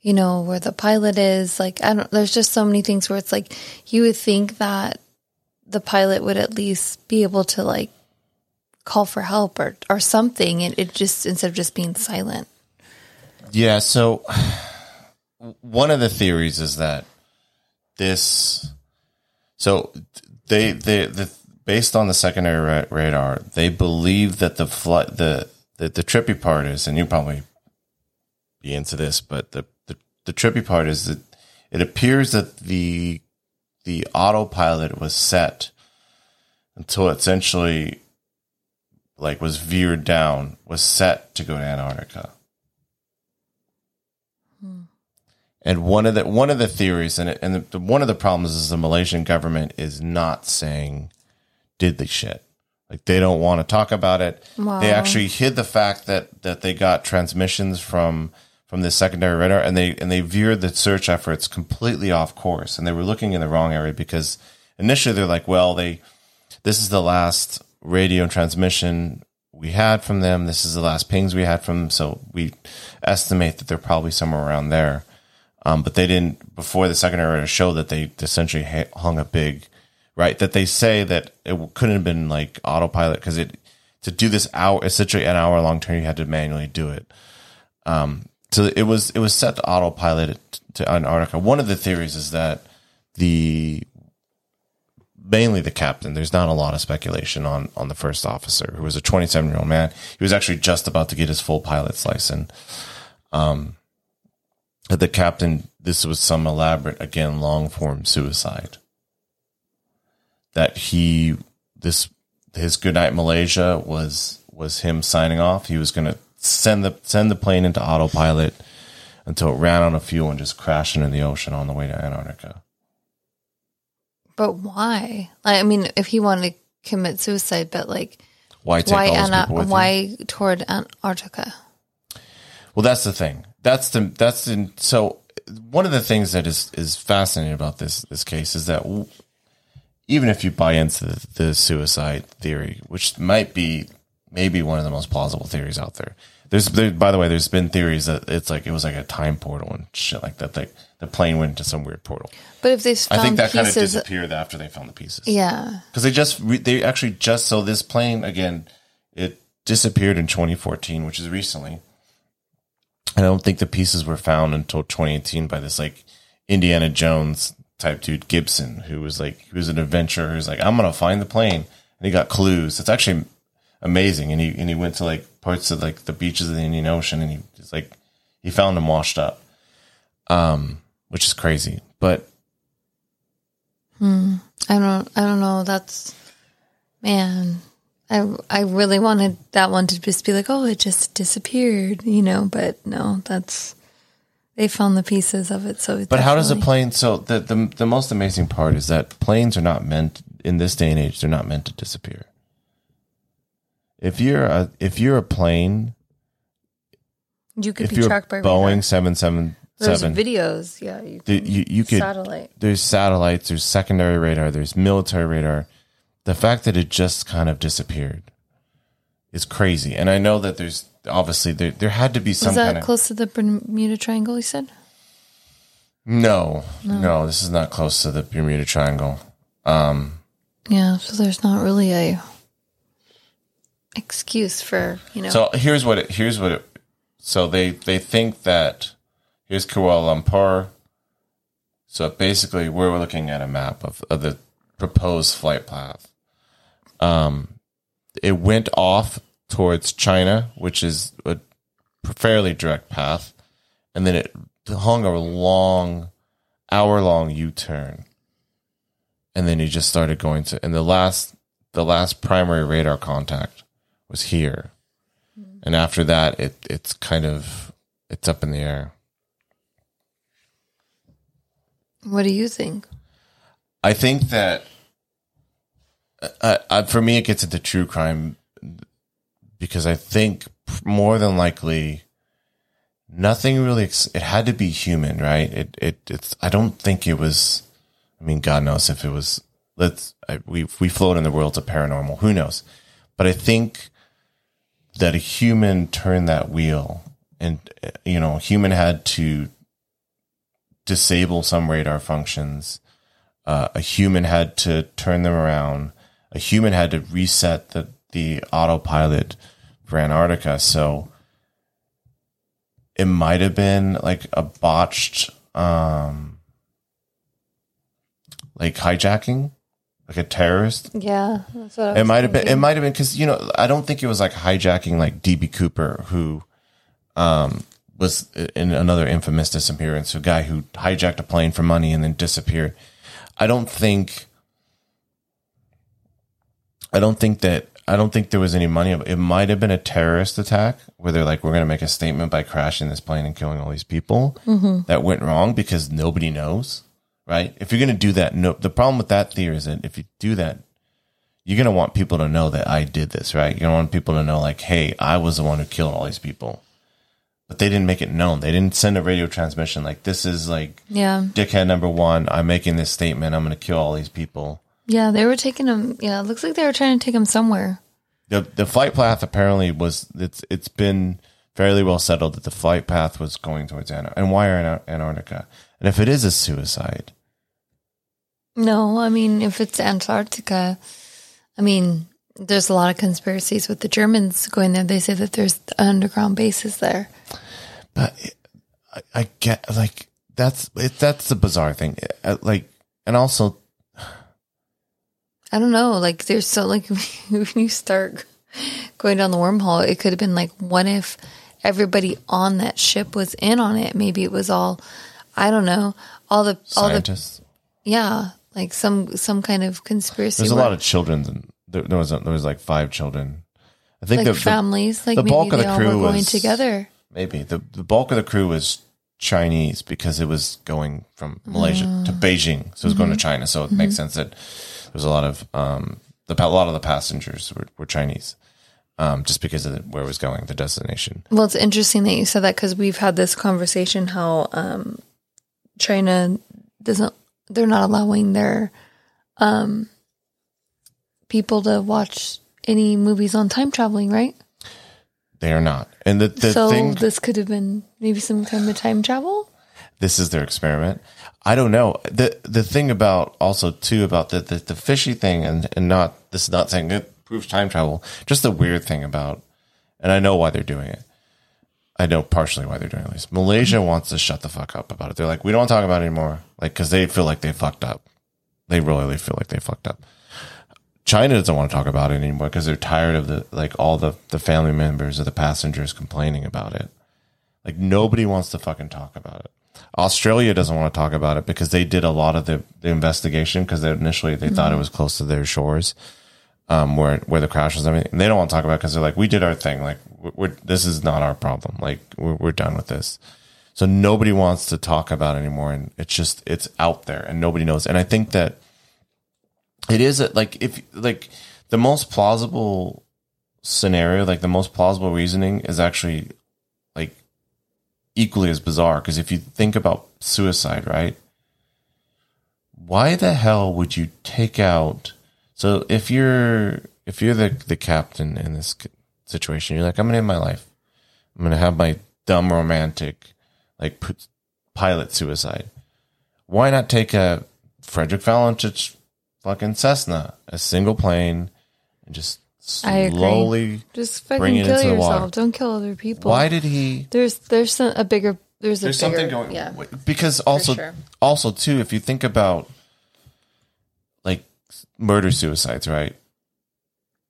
you know, where the pilot is? Like, I don't. There's just so many things where it's like you would think that the pilot would at least be able to like call for help or or something, and it just instead of just being silent. Yeah, so one of the theories is that this so they they the based on the secondary ra- radar, they believe that the flight the the, the trippy part is and you probably be into this, but the, the the trippy part is that it appears that the the autopilot was set until essentially like was veered down, was set to go to Antarctica. And one of the one of the theories, and it, and the, one of the problems is the Malaysian government is not saying diddly shit. Like they don't want to talk about it. Wow. They actually hid the fact that that they got transmissions from from the secondary radar, and they and they veered the search efforts completely off course, and they were looking in the wrong area because initially they're like, well, they this is the last radio transmission we had from them. This is the last pings we had from them. So we estimate that they're probably somewhere around there. Um, but they didn't before the second radar show that they essentially hung a big right that they say that it couldn't have been like autopilot because it to do this hour essentially an hour long turn you had to manually do it. Um, so it was it was set to autopilot to Antarctica. One of the theories is that the mainly the captain. There's not a lot of speculation on on the first officer, who was a 27 year old man. He was actually just about to get his full pilot's license. Um, the captain, this was some elaborate, again, long form suicide. That he, this, his goodnight Malaysia was was him signing off. He was going to send the send the plane into autopilot until it ran out of fuel and just crashed into the ocean on the way to Antarctica. But why? I mean, if he wanted to commit suicide, but like, Why take why all those Ana- people with you? why toward Antarctica? Well, that's the thing. That's the that's the so one of the things that is is fascinating about this this case is that w- even if you buy into the, the suicide theory, which might be maybe one of the most plausible theories out there. There's there, by the way, there's been theories that it's like it was like a time portal and shit like that. Like the plane went into some weird portal. But if they I think that kind of disappeared after they found the pieces. yeah, because they just re- they actually just so this plane again it disappeared in 2014 which is recently i don't think the pieces were found until 2018 by this like indiana jones type dude gibson who was like he was an adventurer who's like i'm gonna find the plane and he got clues it's actually amazing and he and he went to like parts of like the beaches of the indian ocean and he just like he found them washed up um which is crazy but hmm. I don't, I don't know. That's man. I I really wanted that one to just be like, oh, it just disappeared, you know. But no, that's they found the pieces of it. So, But how does a plane? So the, the the most amazing part is that planes are not meant in this day and age. They're not meant to disappear. if you're a if you're a plane, You could if be tracked by Boeing seven seven There's videos. Yeah, you, the- you you could satellite. there's satellites, there's secondary radar, there's military radar. The fact that it just kind of disappeared is crazy. And I know that there's obviously there there had to be some Was that kind of close to the Bermuda Triangle? You said. no, no, this is not close to the Bermuda Triangle. Um, yeah, so there's not really a excuse for you know. So here's what it here's what it so they they think that here's Kuala Lumpur. So basically we're looking at a map of, of the proposed flight path. Um it went off towards China, which is a fairly direct path, and then it hung a long hour long U turn. And then he just started going to and the last the last primary radar contact was here. And after that it it's kind of it's up in the air. what do you think? I think that uh, uh, for me, it gets into true crime because I think more than likely nothing really. Ex- it had to be human, right? It it it's. I don't think it was. I mean, God knows if it was. Let's I, we we float in the world of paranormal. Who knows? But I think that a human turned that wheel, and you know, human had to disable some radar functions uh, a human had to turn them around. A human had to reset the, the autopilot for Antarctica. So it might have been like a botched, um, like hijacking, like a terrorist. Yeah, that's what It might have been. It might have been because you know I don't think it was like hijacking like DB Cooper who, um, was in another infamous disappearance. A guy who hijacked a plane for money and then disappeared. I don't think. I don't think that. I don't think there was any money. It might have been a terrorist attack where they're like, "We're going to make a statement by crashing this plane and killing all these people." Mm-hmm. That went wrong because nobody knows, right? If you're going to do that, no. The problem with that theory is that if you do that, you're going to want people to know that I did this, right? You're going to want people to know, like, hey, I was the one who killed all these people. But they didn't make it known. They didn't send a radio transmission like, this is like Yeah, dickhead number one. I'm making this statement. I'm going to kill all these people. Yeah, they were taking him. Yeah, it looks like they were trying to take him somewhere. The, the flight path apparently was, it's, it's been fairly well settled that the flight path was going towards Antarctica. And why Antar- Antarctica? And if it is a suicide, No, I mean, if it's Antarctica, I mean, there's a lot of conspiracies with the Germans going there. They say that there's underground bases there. But it, I, I get like that's it, that's the bizarre thing. Uh, Like, and also I don't know. Like, there's so like (laughs) when you start going down the wormhole, it could have been like, what if everybody on that ship was in on it? Maybe it was all, I don't know, all the all the scientists. yeah, like some some kind of conspiracy. There's a lot of children. And there, there was a, there was like five children. I think like the, the families, like the maybe bulk of the crew going was- together. maybe the the bulk of the crew was Chinese because it was going from Malaysia to Beijing, so it was going to Mm-hmm. China. So it makes sense that there's a lot of um the a lot of the passengers were, were Chinese, um just because of the, where it was going, the destination. Well, it's interesting that you said that because we've had this conversation how um, China doesn't, they're not allowing their um, people to watch any movies on time traveling, right? They are not, and the the so thing this could have been maybe some kind of time travel. this is their experiment. I don't know. The the thing about also too about the the, the fishy thing and, and not this is not saying it proves time travel. Just the weird thing about and I know why they're doing it. I know partially why they're doing it least. Malaysia wants to shut the fuck up about it. They're like, we don't talk about it anymore. Like, cause they feel like they fucked up. They really feel like they fucked up. China doesn't want to talk about it anymore because they're tired of the, like all the, the family members of the passengers complaining about it. Like nobody wants to fucking talk about it. Australia doesn't want to talk about it because they did a lot of the, the investigation because initially they thought it was close to their shores, um, where where the crash was. I mean, they don't want to talk about it because they're like, we did our thing. Like, this is not our problem. Like, we're we're done with this. So nobody wants to talk about anymore, and it's just it's out there, and nobody knows. And I think that it is a, like if like the most plausible scenario, like the most plausible reasoning, is actually equally as bizarre. Because if you think about suicide, right? Why the hell would you take out? So if you're if you're the the captain in this situation, you're like, I'm gonna end my life. I'm gonna have my dumb romantic, like pilot suicide. Why not take a Frederick Valentich fucking Cessna, a single plane, and just I agree. slowly Just Bring fucking it kill into the yourself. water. Don't kill other people. Why did he? There's there's some, a bigger there's a There's bigger, something going. Yeah. Because also, sure. also too, if you think about like murder suicides, right?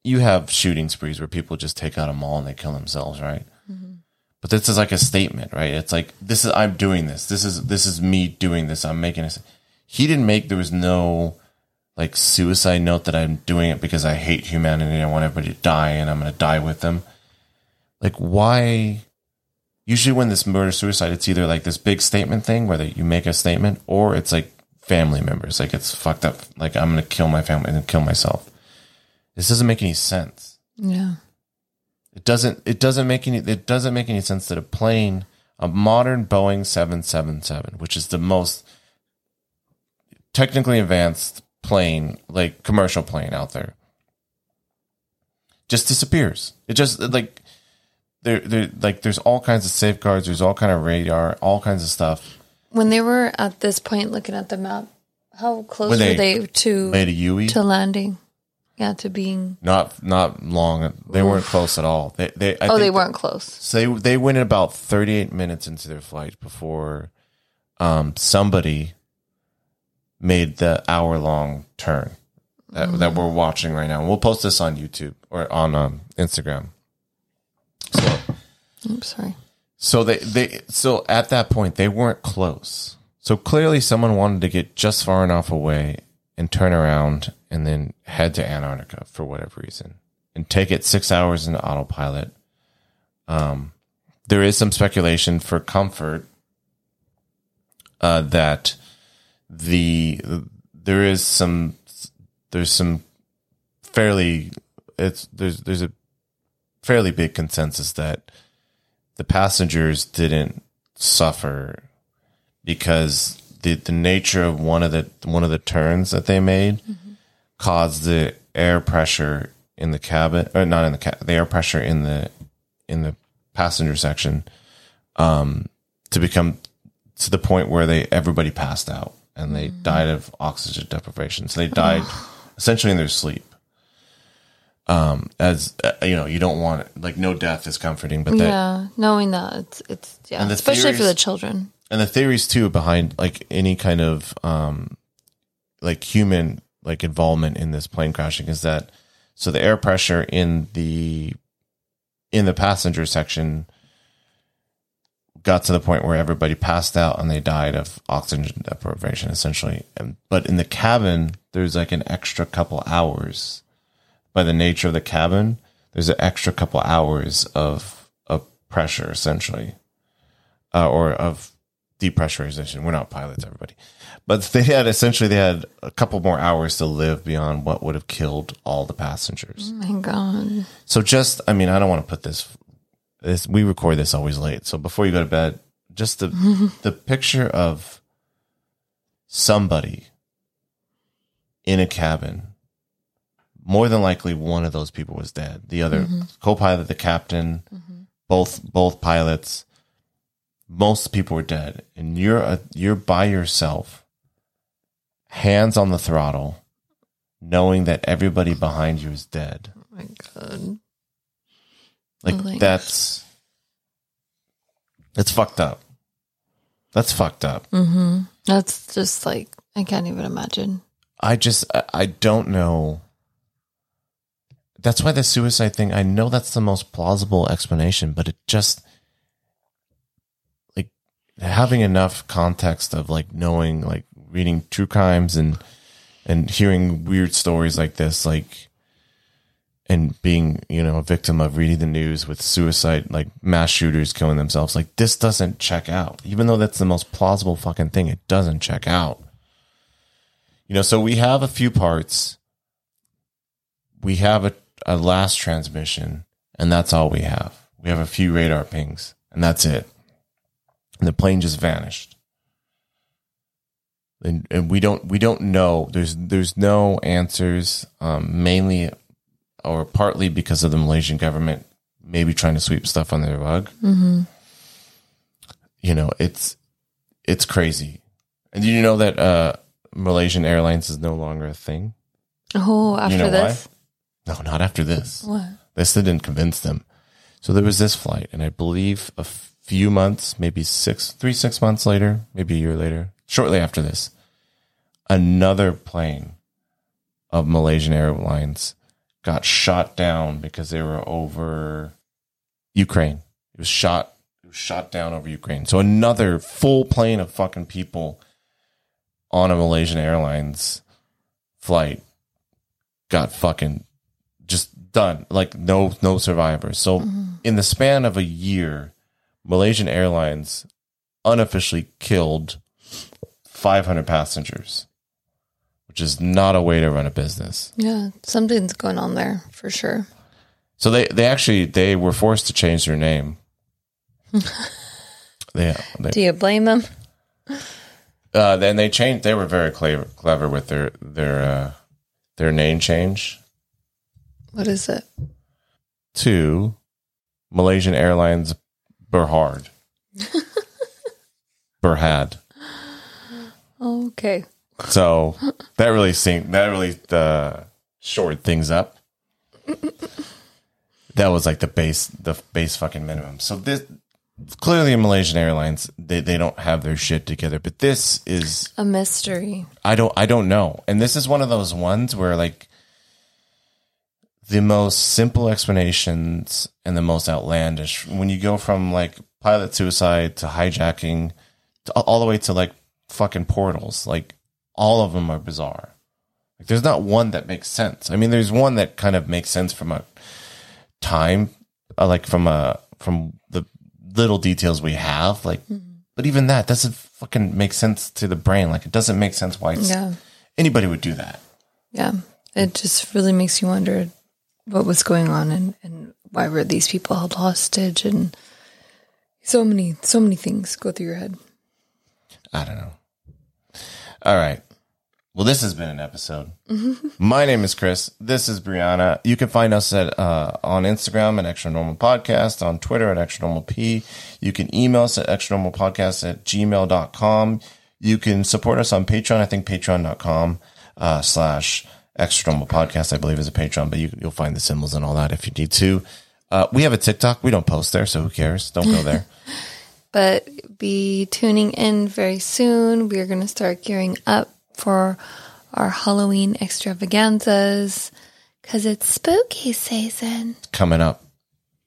You have shooting sprees where people just take out a mall and they kill themselves, right? Mm-hmm. But this is like a statement, right? It's like this is I'm doing this. This is this is me doing this. I'm making this. He didn't make. There was no like suicide note that I'm doing it because I hate humanity. I want everybody to die and I'm going to die with them. Like why? Usually when this murder suicide, it's either like this big statement thing where you make a statement, or it's like family members. Like it's fucked up. Like I'm going to kill my family and kill myself. This doesn't make any sense. Yeah. It doesn't. It doesn't make any. It doesn't make any sense that a plane, a modern Boeing seven seven seven, which is the most technically advanced plane, like commercial plane out there, just disappears. It just like there, there, like there's all kinds of safeguards. There's all kind of radar, all kinds of stuff. When they were at this point looking at the map, how close were they to Made a Yui, to landing? Yeah, to being. not not long. They weren't close at all. They, they. I oh, they weren't close. So they they went in about 38 minutes into their flight before um, somebody made the hour long turn that, that we're watching right now. We'll post this on YouTube or on um, Instagram. So, I'm sorry. so they they so at that point they weren't close. So clearly someone wanted to get just far enough away and turn around and then head to Antarctica for whatever reason and take it six hours in autopilot. Um, there is some speculation for comfort uh, that the there is some there's some fairly it's there's there's a fairly big consensus that the passengers didn't suffer because the the nature of one of the one of the turns that they made caused the air pressure in the cabin or not in the ca- the air pressure in the in the passenger section um to become to the point where they everybody passed out and they died of oxygen deprivation. So they died essentially in their sleep. Um as uh, you know you don't want it like no death is comforting but that yeah, knowing that it's it's yeah, the especially for the children. and the theories too behind like any kind of um like human like involvement in this plane crashing is that so the air pressure in the in the passenger section got to the point where everybody passed out and they died of oxygen deprivation essentially and but in the cabin there's like an extra couple hours by the nature of the cabin there's an extra couple hours of of pressure essentially uh, or of depressurization. We're not pilots, everybody, but (laughs) they had essentially they had a couple more hours to live beyond what would have killed all the passengers. Oh my god. So just, I mean, I don't want to put this. This we record this always late, so before you go to bed, just the (laughs) the picture of somebody in a cabin. More than likely, one of those people was dead. The other mm-hmm. co-pilot, the captain, mm-hmm. both both pilots most people were dead and you're a, you're by yourself hands on the throttle knowing that everybody behind you is dead Oh my god. Like Like- that's that's fucked up that's fucked up Mm-hmm. That's just like I can't even imagine. i just I, I don't know that's why the suicide thing i know that's the most plausible explanation but it just like having enough context of like knowing like reading true crimes and and hearing weird stories like this like and being you know a victim of reading the news with suicide like mass shooters killing themselves like this doesn't check out even though that's the most plausible fucking thing it doesn't check out you know so we have a few parts we have a, a last transmission, and that's all we have. We have a few radar pings, and that's it. And the plane just vanished. And, and we don't we don't know. There's there's no answers. Um, mainly, or partly because of the Malaysian government maybe trying to sweep stuff under the rug. You know, it's it's crazy. And did you know that uh, Malaysian Airlines is no longer a thing? Oh, after know this, No, not after this. what? This didn't convince them. So there was this flight, and I believe a few months, maybe six, three, six months later, maybe a year later, shortly after this, another plane of Malaysian Airlines got shot down because they were over Ukraine. It was shot. It was shot down over Ukraine. So another full plane of fucking people on a Malaysian Airlines flight got fucking just done. Like no no survivors. So mm-hmm. in the span of a year, Malaysian Airlines unofficially killed 500 passengers, is not a way to run a business. Yeah, something's going on there for sure. So they they actually they were forced to change their name. (laughs) they, they Do you blame them? uh, then they changed. They were very clever clever with their their uh, their name change What is it? to Malaysian Airlines Berhad. (laughs) Berhad. Okay. So that really seemed that really uh, shored things up. That was like the base the base fucking minimum. So this clearly in Malaysian Airlines they, they don't have their shit together, but this is A mystery. I don't I don't know. And this is one of those ones where like the most simple explanations and the most outlandish when you go from like pilot suicide to hijacking to, all the way to like fucking portals like all of them are bizarre like there's not one that makes sense i mean there's one that kind of makes sense from a time uh, like from a from the little details we have like but even that doesn't fucking make sense to the brain like it doesn't make sense why Yeah. anybody would do that Yeah. It just really makes you wonder what was going on and, and why were these people held hostage and so many so many things go through your head. I don't know. All right. Well, this has been an episode. My name is Chris. This is Brianna. You can find us at uh, on Instagram at Extra Normal Podcast, on Twitter at Extra Normal P. You can email us at extra normal podcast at gmail.com. You can support us on Patreon. I think patreon.com uh, slash extra normal podcast, I believe is a Patreon, but you, you'll find the symbols and all that if you need to. Uh, we have a TikTok. We don't post there, so who cares? Don't go there. (laughs) But be tuning in very soon. We are going to start gearing up for our Halloween extravaganzas because it's spooky season. Coming up.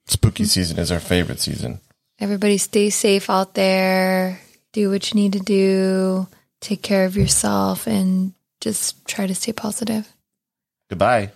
Spooky season is our favorite season. Everybody stay safe out there. Do what you need to do. Take care of yourself and just try to stay positive. Goodbye.